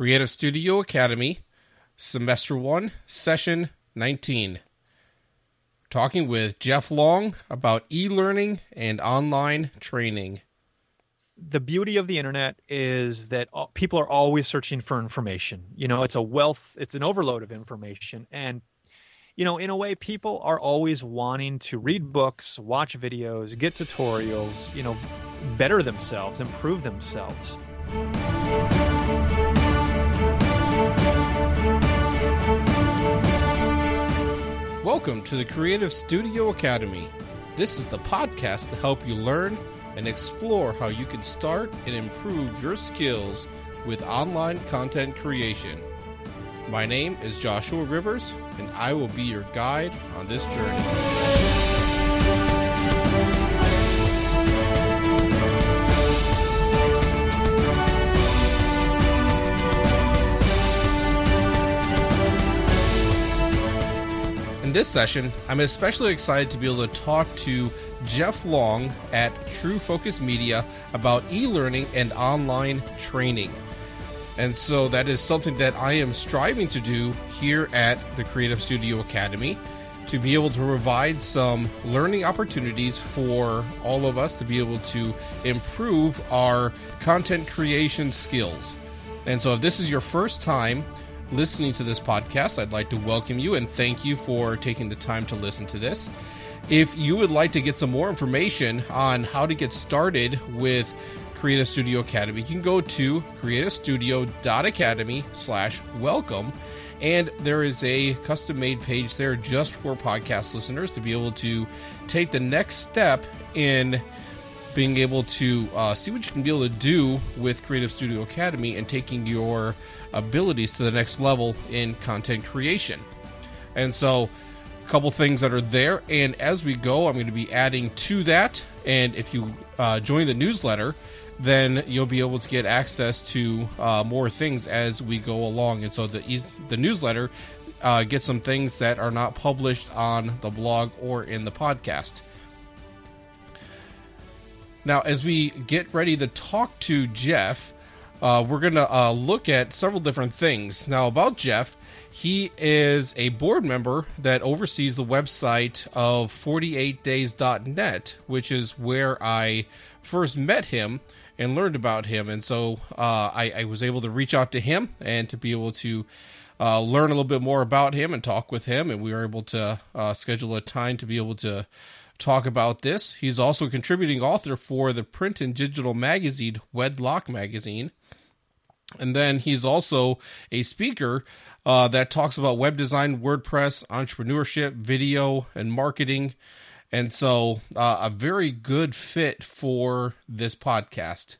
Creative Studio Academy, Semester 1, Session 19. Talking with Jeff Long about e learning and online training. The beauty of the internet is that people are always searching for information. You know, it's a wealth, it's an overload of information. And, you know, in a way, people are always wanting to read books, watch videos, get tutorials, you know, better themselves, improve themselves. Welcome to the Creative Studio Academy. This is the podcast to help you learn and explore how you can start and improve your skills with online content creation. My name is Joshua Rivers, and I will be your guide on this journey. In this session, I'm especially excited to be able to talk to Jeff Long at True Focus Media about e learning and online training. And so that is something that I am striving to do here at the Creative Studio Academy to be able to provide some learning opportunities for all of us to be able to improve our content creation skills. And so if this is your first time, listening to this podcast, I'd like to welcome you and thank you for taking the time to listen to this. If you would like to get some more information on how to get started with Creative Studio Academy, you can go to creativestudio.academy slash welcome. And there is a custom made page there just for podcast listeners to be able to take the next step in being able to uh, see what you can be able to do with Creative Studio Academy and taking your abilities to the next level in content creation. And so, a couple things that are there. And as we go, I'm going to be adding to that. And if you uh, join the newsletter, then you'll be able to get access to uh, more things as we go along. And so the the newsletter uh, gets some things that are not published on the blog or in the podcast. Now, as we get ready to talk to Jeff, uh, we're going to uh, look at several different things. Now, about Jeff, he is a board member that oversees the website of 48days.net, which is where I first met him and learned about him. And so uh, I, I, was able to reach out to him and to be able to uh, learn a little bit more about him and talk with him. And we were able to uh, schedule a time to be able to talk about this. He's also a contributing author for the print and digital magazine Wedlock Magazine. And then he's also a speaker uh, that talks about web design, WordPress, entrepreneurship, video, and marketing. And so, uh, a very good fit for this podcast.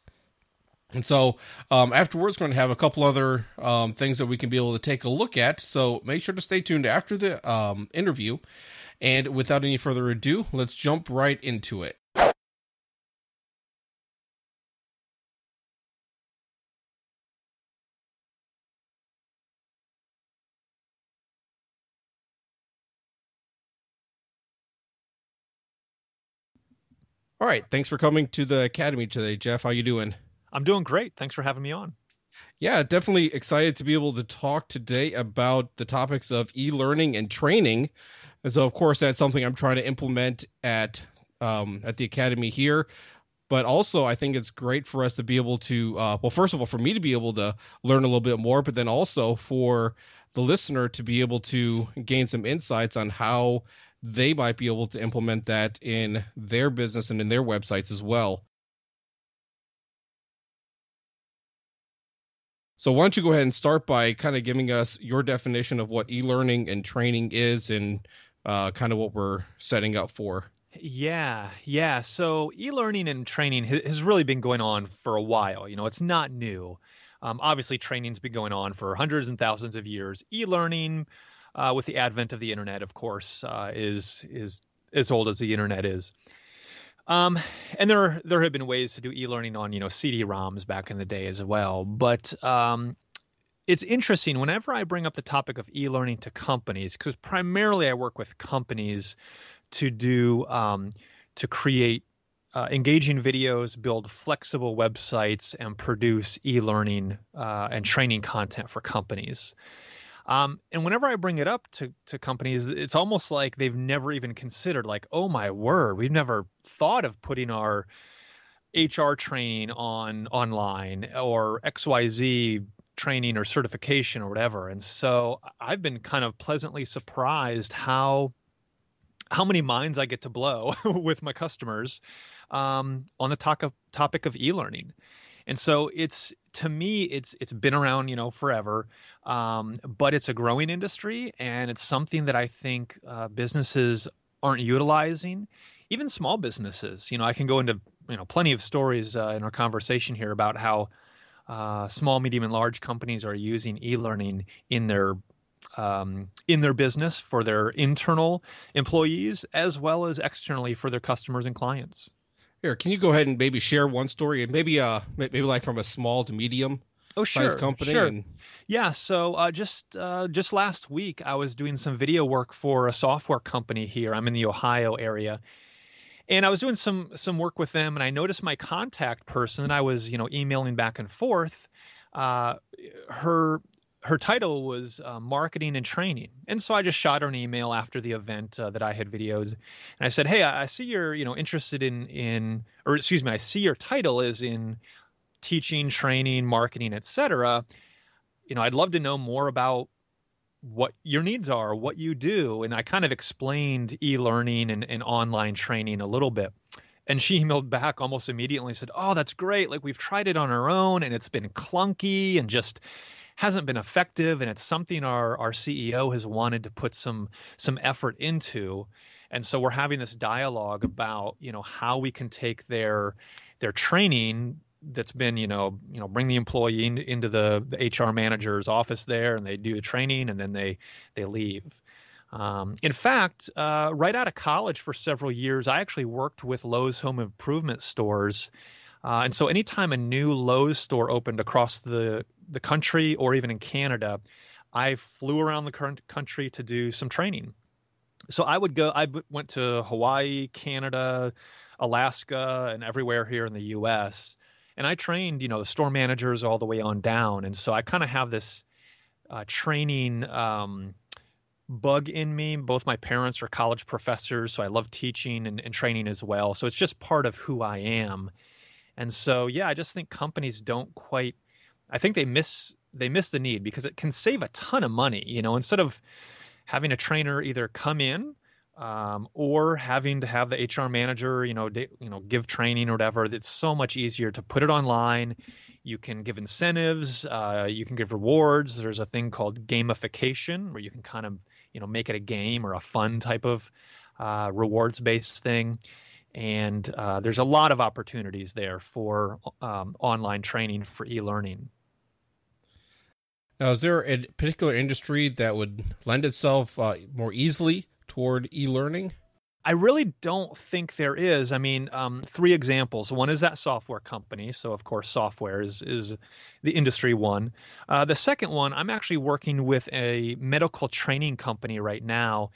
And so, um, afterwards, we're going to have a couple other um, things that we can be able to take a look at. So, make sure to stay tuned after the um, interview. And without any further ado, let's jump right into it. All right. Thanks for coming to the academy today, Jeff. How you doing? I'm doing great. Thanks for having me on. Yeah, definitely excited to be able to talk today about the topics of e-learning and training. And so, of course, that's something I'm trying to implement at um, at the academy here. But also, I think it's great for us to be able to, uh, well, first of all, for me to be able to learn a little bit more, but then also for the listener to be able to gain some insights on how they might be able to implement that in their business and in their websites as well. So, why don't you go ahead and start by kind of giving us your definition of what e learning and training is and uh, kind of what we're setting up for? Yeah, yeah. So, e learning and training has really been going on for a while. You know, it's not new. Um, obviously, training's been going on for hundreds and thousands of years. E learning, uh, with the advent of the internet, of course, uh, is is as old as the internet is. Um, and there there have been ways to do e-learning on you know CD-ROMs back in the day as well. But um, it's interesting whenever I bring up the topic of e-learning to companies, because primarily I work with companies to do um, to create uh, engaging videos, build flexible websites, and produce e learning uh, and training content for companies. Um, and whenever I bring it up to, to companies, it's almost like they've never even considered, like, oh my word, we've never thought of putting our HR training on online or XYZ training or certification or whatever. And so I've been kind of pleasantly surprised how how many minds I get to blow with my customers um, on the talk of, topic of e-learning. And so it's to me it's it's been around you know forever, um, but it's a growing industry and it's something that I think uh, businesses aren't utilizing. Even small businesses, you know, I can go into you know plenty of stories uh, in our conversation here about how uh, small, medium, and large companies are using e-learning in their um, in their business for their internal employees as well as externally for their customers and clients. Here, can you go ahead and maybe share one story and maybe uh maybe like from a small to medium oh sure company sure. And... yeah so uh, just uh, just last week i was doing some video work for a software company here i'm in the ohio area and i was doing some some work with them and i noticed my contact person that i was you know emailing back and forth uh, her her title was uh, marketing and training. And so i just shot her an email after the event uh, that i had videoed. And i said hey I, see you're you know interested in in or excuse me i see your title is in teaching training marketing etc you know i'd love to know more about what your needs are what you do. And i kind of explained e-learning and, and online training a little bit. And she emailed back almost immediately and said oh that's great. Like we've tried it on our own and it's been clunky and just hasn't been effective and it's something our our CEO has wanted to put some some effort into. And so we're having this dialogue about you know how we can take their their training that's been you know you know bring the employee in, into the, the HR manager's office there and they do the training and then they they leave. Um, in fact uh, right out of college for several years I actually worked with Lowe's home improvement stores uh, and so anytime a new Lowe's store opened across the the country or even in Canada, I flew around the country to do some training. So I would go. I went to Hawaii, Canada, Alaska, and everywhere here in the U.S. And I trained, you know, the store managers all the way on down. And so I kind of have this uh, training um, bug in me. Both my parents are college professors, so I love teaching and, and training as well. So it's just part of who I am. And so, yeah, I just think companies don't quite I think they miss they miss the need because it can save a ton of money. You know, instead of having a trainer either come in um, or having to have the HR manager, you know, de- you know, give training or whatever. It's so much easier to put it online. You can give incentives. Uh, you can give rewards. There's a thing called gamification where you can kind of, you know, make it a game or a fun type of uh, rewards based thing and uh, there's a lot of opportunities there for um, online training for e-learning. Now, is there a particular industry that would lend itself uh, more easily toward e-learning? I really don't think there is. I mean, um, three examples. One is that software company. So, of course, software is is the industry one. Uh, the second one, I'm actually working with a medical training company right now.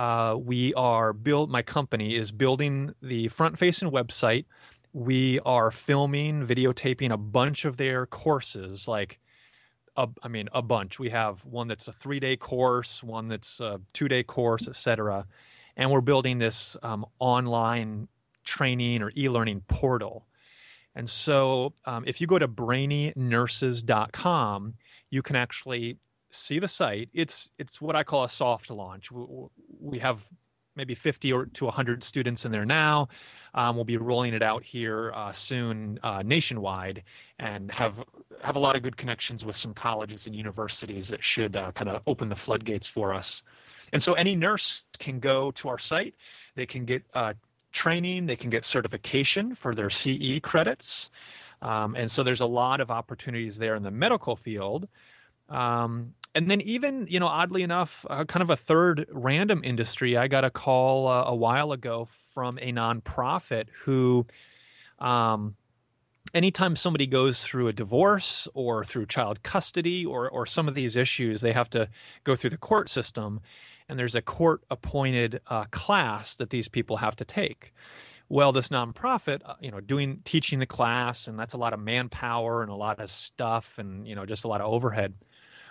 Uh, we are build. My company is building the front-facing website. We are filming, videotaping a bunch of their courses, like a, I mean, a bunch. We have one that's a three day course, one that's a two day course, etc. And we're building this um, online training or e learning portal. And so um, if you go to brainynurses.com, you can actually see the site. It's it's what I call a soft launch. We have maybe 50 or to 100 students in there now. Um, we'll be rolling it out here uh, soon uh, nationwide and have have a lot of good connections with some colleges and universities that should uh, kind of open the floodgates for us. And so any nurse can go to our site. They can get uh, training. They can get certification for their CE credits. Um, and so there's a lot of opportunities there in the medical field. Um, and then even you know oddly enough uh, kind of a third random industry i got a call uh, a while ago from a nonprofit who um, anytime somebody goes through a divorce or through child custody or or some of these issues they have to go through the court system and there's a court appointed uh, class that these people have to take Well, this nonprofit, uh, you know, doing teaching the class, and that's a lot of manpower and a lot of stuff, and you know, just a lot of overhead.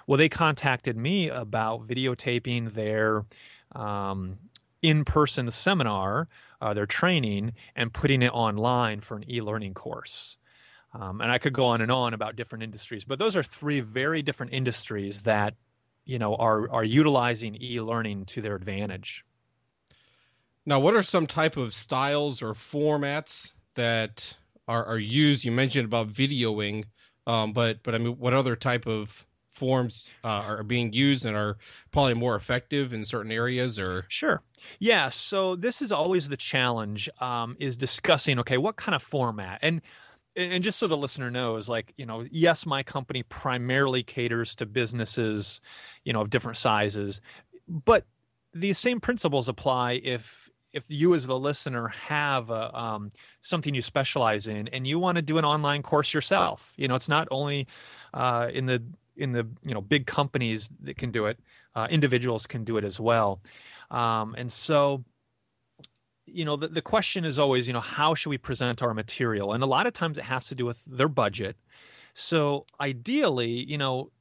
Well, they contacted me about videotaping their um, in-person seminar, uh, their training, and putting it online for an e-learning course. Um, and I could go on and on about different industries, but those are three very different industries that you know are are utilizing e-learning to their advantage. Now, what are some type of styles or formats that are, are used? You mentioned about videoing, um, but but I mean, what other type of forms uh, are being used and are probably more effective in certain areas or? Sure. Yeah so this is always the challenge um, is discussing okay what kind of format? And and just so the listener knows like you know yes my company primarily caters to businesses you know of different sizes but these same principles apply if if you as the listener have a, um, something you specialize in and you want to do an online course yourself. You know it's not only uh, in the in the you know big companies that can do it uh, individuals can do it as well. Um, and so you know the, the question is always you know how should we present our material? And a lot of times it has to do with their budget. So ideally you know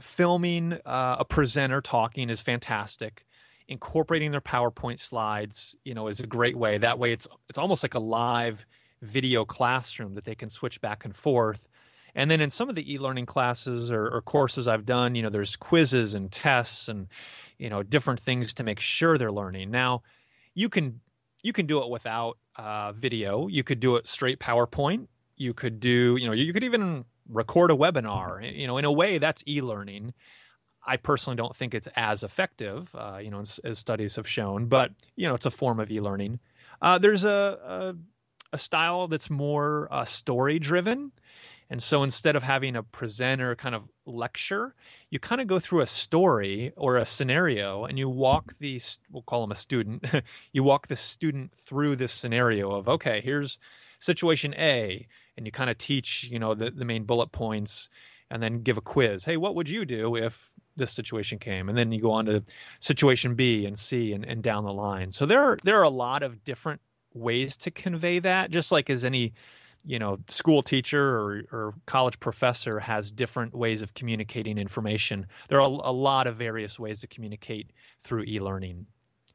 filming uh, a presenter talking is fantastic. Incorporating their powerpoint slides you know is a great way. That way it's it's almost like a live video classroom that they can switch back and forth and then in some of the e-learning classes or, or courses i've done you know there's quizzes and tests and you know different things to make sure they're learning now you can you can do it without uh, video. You could do it straight PowerPoint. You could do, you know, you could even record a webinar. You know, in a way, that's e-learning. I personally don't think it's as effective, uh, you know, as, as, studies have shown, but you know, it's a form of e-learning. Uh, there's a, a, a style that's more uh, story driven. And so instead of having a presenter kind of lecture, you kind of go through a story or a scenario and you walk the, we'll call them a student, you walk the student through this scenario of, okay, here's situation A. And you kind of teach, you know, the, the main bullet points and then give a quiz. Hey, what would you do if this situation came? And then you go on to situation B and C and, and down the line. So there are, there are a lot of different ways to convey that, just like as any you know school teacher or, or college professor has different ways of communicating information. There are a, lot of various ways to communicate through e-learning.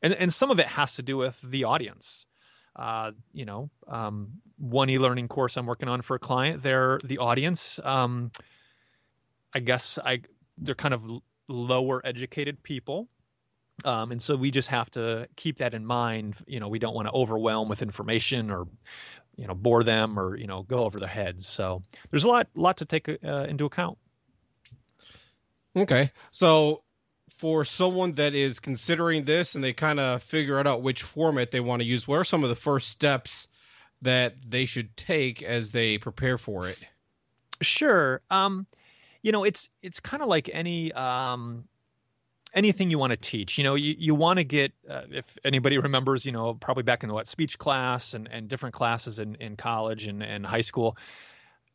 And, and some of it has to do with the audience. Uh, you know um, one e-learning course i'm working on for a client they're the audience um, i guess i they're kind of lower educated people. Um, and so we just have to keep that in mind. You know, we don't want to overwhelm with information or you know bore them or you know go over their heads. So there's a lot lot to take uh, into account. Okay, so for someone that is considering this and they kind of figure out which format they want to use, what are some of the first steps that they should take as they prepare for it? Sure. Um, you know, it's it's kind of like any um, anything you want to teach. You know, you, you want to get, uh, if anybody remembers, you know, probably back in the what speech class and, and different classes in, in college and, and high school,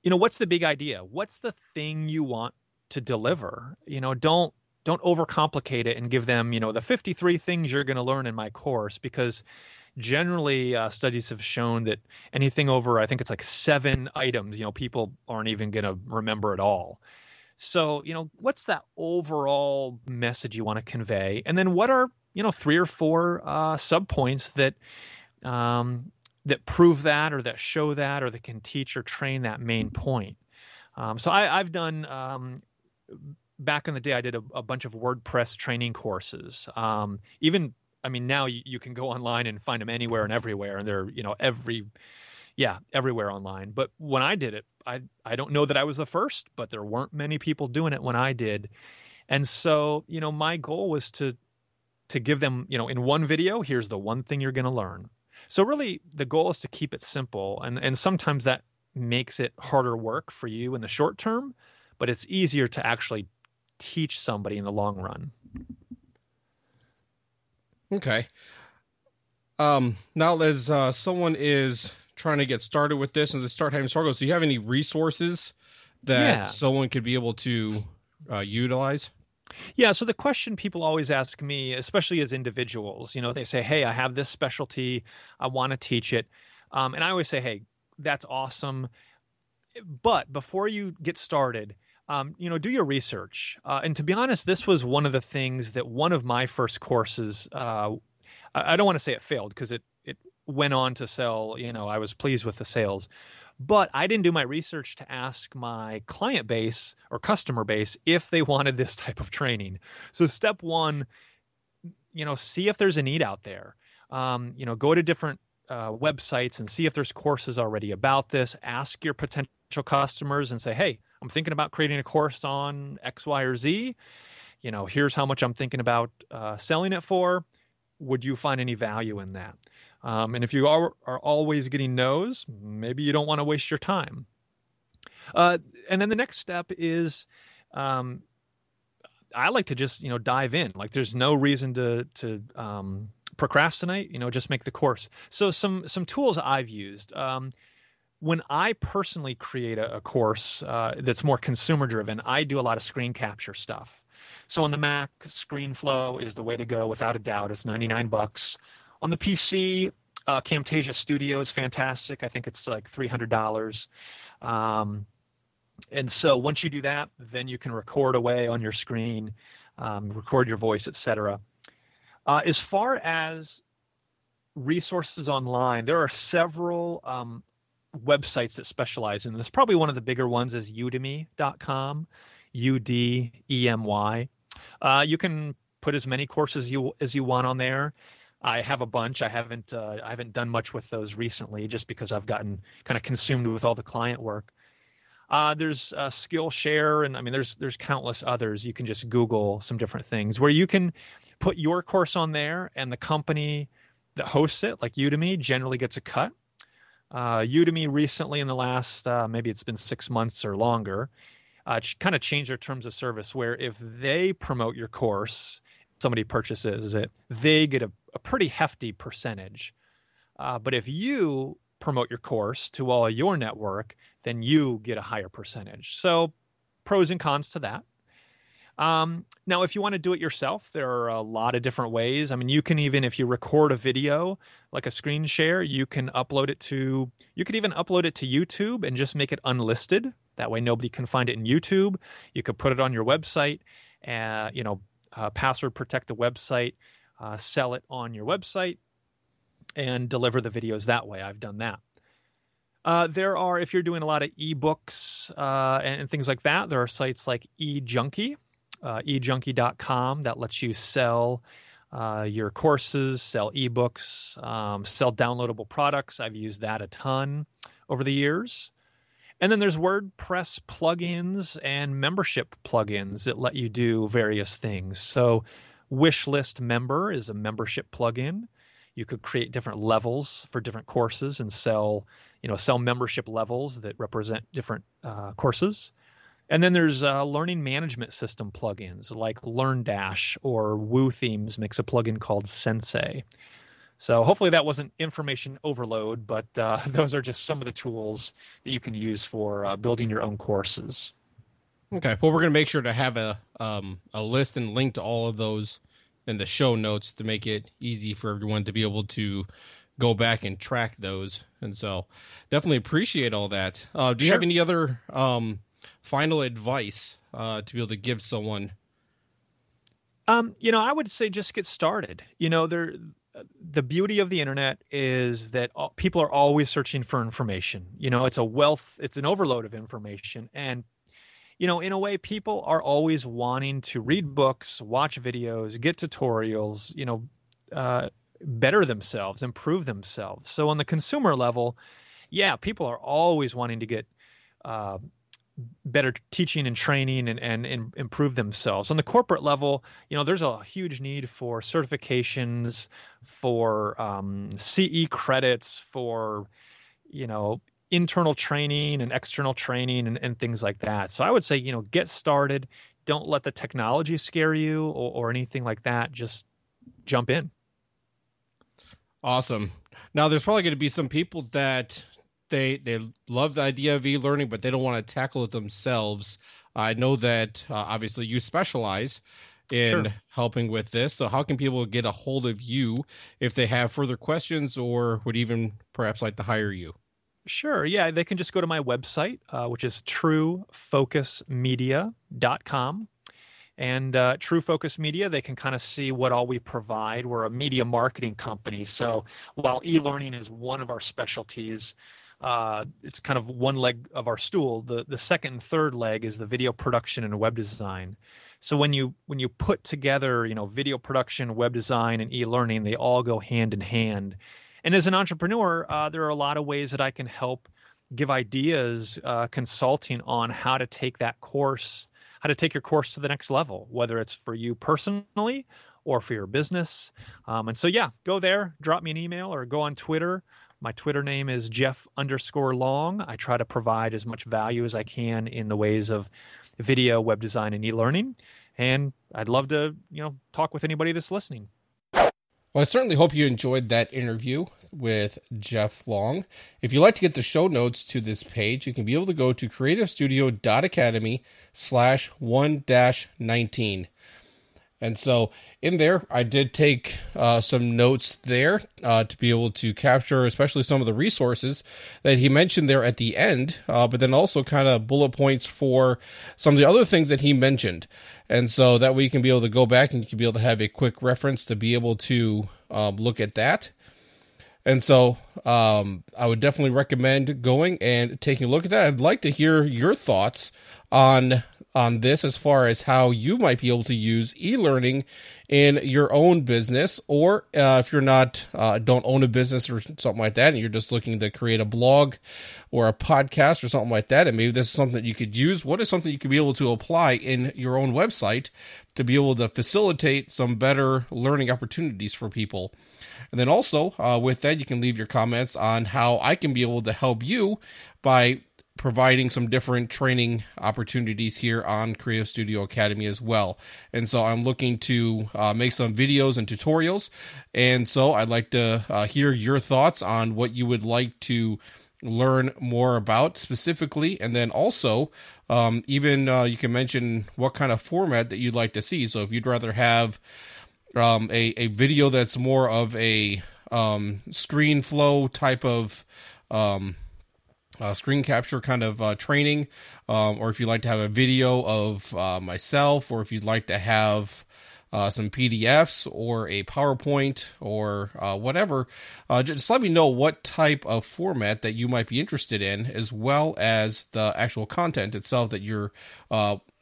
you know, what's the big idea? What's the thing you want to deliver? You know, don't, don't overcomplicate it and give them, you know, the 53 things you're going to learn in my course because generally uh, studies have shown that anything over, I think it's like seven items, you know, people aren't even going to remember at all. So, you know, what's that overall message you want to convey? And then what are, you know, three or four uh, subpoints that um, that prove that or that show that or that can teach or train that main point? Um, so I, have done um, back in the day, I did a, a bunch of WordPress training courses. Um, even, I mean, now you, you, can go online and find them anywhere and everywhere, and they're you know every yeah, everywhere online. But when I did it, I I don't know that I was the first, but there weren't many people doing it when I did. And so, you know, my goal was to to give them, you know, in one video, here's the one thing you're going to learn. So really the goal is to keep it simple and and sometimes that makes it harder work for you in the short term, but it's easier to actually teach somebody in the long run. Okay. Um, now, as uh, someone is trying to get started with this and to start having struggles, do you have any resources that yeah. someone could be able to uh, utilize? Yeah, so the question people always ask me, especially as individuals, you know, they say, "Hey, I have this specialty, I want to teach it. Um, and I always say, hey, that's awesome. But before you get started, um, you know, do your research. Uh, and to be honest, this was one of the things that one of my first courses. Uh, I don't want to say it failed because it it went on to sell. You know, I was pleased with the sales, but I didn't do my research to ask my client base or customer base if they wanted this type of training. So step one, you know, see if there's a need out there. Um, you know, go to different uh, websites and see if there's courses already about this. Ask your potential customers and say, hey, I'm thinking about creating a course on X, Y, or Z. You know, here's how much I'm thinking about uh, selling it for. Would you find any value in that? Um, and if you are, are always getting no's, maybe you don't want to waste your time. Uh, and then the next step is um, I like to just you know dive in. Like there's no reason to to um, procrastinate. You know, just make the course. So some some tools I've used. Um, when I personally create a, a course uh, that's more consumer driven, I do a lot of screen capture stuff. So on the Mac, ScreenFlow is the way to go without a doubt. It's 99 bucks. On the PC, uh, Camtasia Studio is fantastic. I think it's like $300. Um, and so once you do that, then you can record away on your screen, um, record your voice, etc. Uh, as far as resources online, there are several um, websites that specialize in this. Probably one of the bigger ones is udemy.com, U D E M Y. Uh, you can put as many courses you as you want on there. I have a bunch. I haven't uh, I haven't done much with those recently, just because I've gotten kind of consumed with all the client work. Uh, there's uh, Skillshare, and I mean, there's there's countless others. You can just Google some different things where you can put your course on there, and the company that hosts it, like Udemy, generally gets a cut. Uh, Udemy recently, in the last uh, maybe it's been six months or longer, uh, kind of changed their terms of service where if they promote your course, somebody purchases it, they get a, a pretty hefty percentage. Uh, but if you promote your course to all your network, then you get a higher percentage. So, pros and cons to that. Um, now, if you want to do it yourself, there are a lot of different ways. I mean, you can even, if you record a video, like a screen share, you can upload it to, you could even upload it to YouTube and just make it unlisted. That way, nobody can find it in YouTube. You could put it on your website, and uh, you know, uh, password protect the website, uh, sell it on your website, and deliver the videos that way. I've done that. Uh, there are, if you're doing a lot of ebooks uh, and, and, things like that, there are sites like eJunkie, uh, ejunkie.com that lets you sell uh, your courses, sell ebooks, um, sell downloadable products. I've used that a ton over the years. And then there's WordPress plugins and membership plugins that let you do various things. So, Wishlist Member is a membership plugin. You could create different levels for different courses and sell, you know, sell membership levels that represent different uh, courses. And then there's uh, learning management system plugins like LearnDash or WooThemes makes a plugin called Sensei. So hopefully that wasn't information overload, but uh, those are just some of the tools that you can use for uh, building your own courses. Okay, well we're gonna make sure to have a um, a list and link to all of those in the show notes to make it easy for everyone to be able to go back and track those. And so definitely appreciate all that. Uh, do you sure. have any other um, final advice uh, to be able to give someone? Um, you know, I would say just get started. You know, there the beauty of the internet is that people are always searching for information. You know, it's a wealth, it's an overload of information. And, you know, in a way, people are always wanting to read books, watch videos, get tutorials, you know, uh, better themselves, improve themselves. So on the consumer level, yeah, people are always wanting to get uh, better teaching and training and, and, and, improve themselves. On the corporate level, you know, there's a huge need for certifications, for um, CE credits, for, you know, internal training and external training and, and things like that. So I would say, you know, get started. Don't let the technology scare you or, or anything like that. Just jump in. Awesome. Now, there's probably going to be some people that they they love the idea of e-learning, but they don't want to tackle it themselves. I know that uh, obviously you specialize in Sure. helping with this. So, how can people get a hold of you if they have further questions or would even perhaps like to hire you? Sure. Yeah, they can just go to my website, uh, which is truefocusmedia.com. And uh, True Focus Media, they can kind of see what all we provide. We're a media marketing company. So while e learning is one of our specialties, uh, it's kind of one leg of our stool. The, the second and third leg is the video production and web design. So when you when you put together, you know, video production, web design, and e-learning, they all go hand in hand. And as an entrepreneur, uh, there are a lot of ways that I can help give ideas, uh, consulting on how to take that course, how to take your course to the next level, whether it's for you personally or for your business. Um, and so, yeah, go there, drop me an email, or go on Twitter. My Twitter name is Jeff underscore Long. I try to provide as much value as I can in the ways of video, web design, and e-learning. And I'd love to, you know, talk with anybody that's listening. Well, I certainly hope you enjoyed that interview with Jeff Long. If you'd like to get the show notes to this page, you can be able to go to creativestudio.academy slash one dash 19. And so in there, I did take uh, some notes there uh, to be able to capture, especially some of the resources that he mentioned there at the end, uh, but then also kind of bullet points for some of the other things that he mentioned. And so that way you can be able to go back and you can be able to have a quick reference to be able to um, look at that. And so um, I would definitely recommend going and taking a look at that. I'd like to hear your thoughts on on this as far as how you might be able to use e-learning in your own business or uh, if you're not uh, don't own a business or something like that and you're just looking to create a blog or a podcast or something like that and maybe this is something that you could use what is something you could be able to apply in your own website to be able to facilitate some better learning opportunities for people and then also uh, with that you can leave your comments on how i can be able to help you by providing some different training opportunities here on Creative Studio Academy as well. And so I'm looking to uh, make some videos and tutorials. And so I'd like to uh, hear your thoughts on what you would like to learn more about specifically. And then also, um, even uh, you can mention what kind of format that you'd like to see. So if you'd rather have um, a, a video that's more of a um, screen flow type of um, uh, screen capture kind of uh, training, um, or if you'd like to have a video of uh, myself, or if you'd like to have uh, some PDFs or a PowerPoint or uh, whatever, uh, just let me know what type of format that you might be interested in, as well as the actual content itself that you're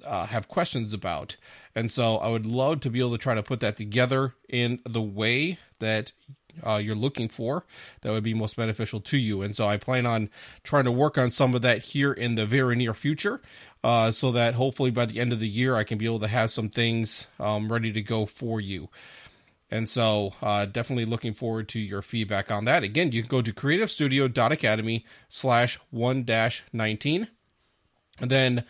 have questions about. And so I would love to be able to try to put that together in the way that uh, you're looking for that would be most beneficial to you. And so I plan on trying to work on some of that here in the very near future. Uh, so that hopefully by the end of the year I can be able to have some things um, ready to go for you. And so, uh, definitely looking forward to your feedback on that. Again, you can go to creativestudio.academy slash one dash 19. And then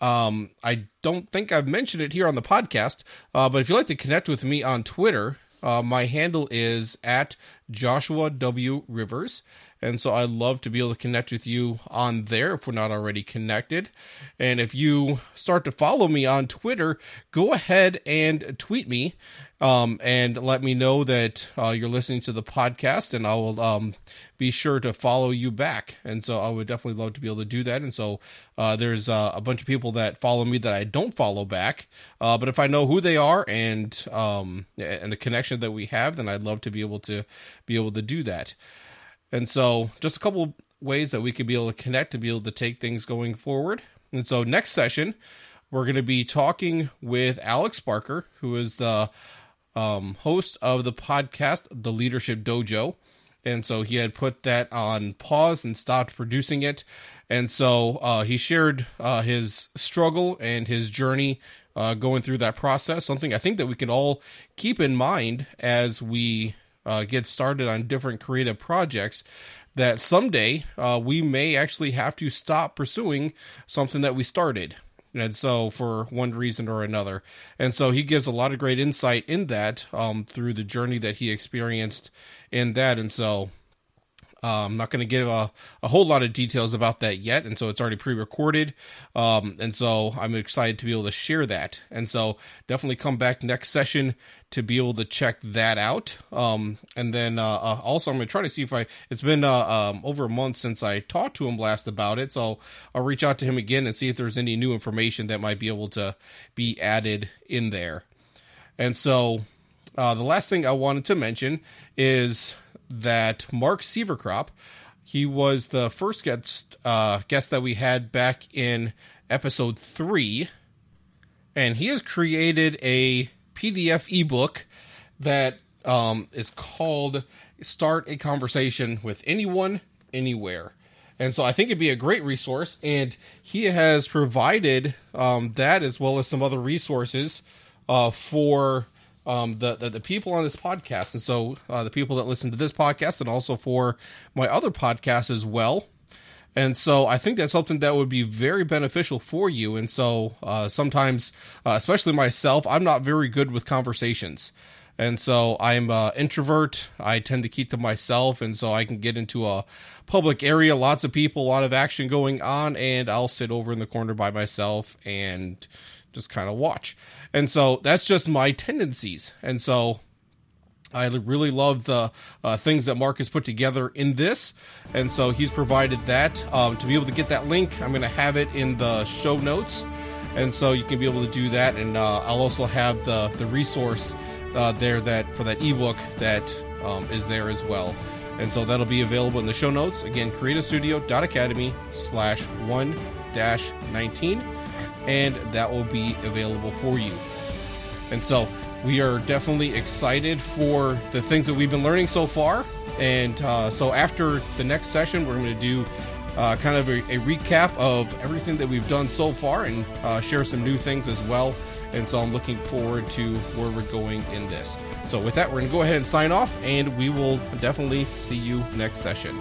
um, I don't think I've mentioned it here on the podcast, uh, but if you'd like to connect with me on Twitter, uh, my handle is at Joshua W. Rivers. And so I'd love to be able to connect with you on there if we're not already connected. And if you start to follow me on Twitter, go ahead and tweet me um, and let me know that uh, you're listening to the podcast, and I will um, be sure to follow you back. And so I would definitely love to be able to do that. And so uh, there's uh, a bunch of people that follow me that I don't follow back, uh, but if I know who they are and um, and the connection that we have, then I'd love to be able to be able to do that. And so, just a couple ways that we could be able to connect to be able to take things going forward. And so, next session, we're going to be talking with Alex Barker, who is the um, host of the podcast, The Leadership Dojo. And so he had put that on pause and stopped producing it. And so uh, he shared uh, his struggle and his journey uh, going through that process. Something I think that we can all keep in mind as we uh, get started on different creative projects that someday uh, we may actually have to stop pursuing something that we started. And so, for one reason or another. And so, he gives a lot of great insight in that um, through the journey that he experienced in that. And so, Uh, I'm not going to give a, a whole lot of details about that yet, and so it's already pre-recorded, um, and so I'm excited to be able to share that. And so definitely come back next session to be able to check that out. Um, and then uh, uh, also I'm going to try to see if I. It's been uh, um, over a month since I talked to him last about it, so I'll reach out to him again and see if there's any new information that might be able to be added in there. And so uh, the last thing I wanted to mention is that Mark Sieverkropp, he was the first guest uh, guest that we had back in episode three, and he has created a PDF ebook that um, is called "Start a Conversation with Anyone, Anywhere." And so I think it'd be a great resource, and he has provided um, that as well as some other resources uh, for um, the, the, the people on this podcast, and so uh, the people that listen to this podcast, and also for my other podcast as well. And so I think that's something that would be very beneficial for you. And so uh, sometimes, uh, especially myself, I'm not very good with conversations. And so I'm an introvert. I tend to keep to myself. And so I can get into a public area, lots of people, a lot of action going on, and I'll sit over in the corner by myself and just kind of watch. And so that's just my tendencies. And so I really love the uh, things that Mark has put together in this. And so he's provided that. Um, to be able to get that link, I'm going to have it in the show notes. And so you can be able to do that. And uh, I'll also have the, the resource uh, there that for that ebook that um, is there as well. And so that'll be available in the show notes. Again, creativestudio.academy slash one dash 19 and that will be available for you. And so we are definitely excited for the things that we've been learning so far. And uh, so after the next session, we're going to do uh, kind of a, a, recap of everything that we've done so far and uh, share some new things as well. And so I'm looking forward to where we're going in this. So with that, we're going to go ahead and sign off, and we will definitely see you next session.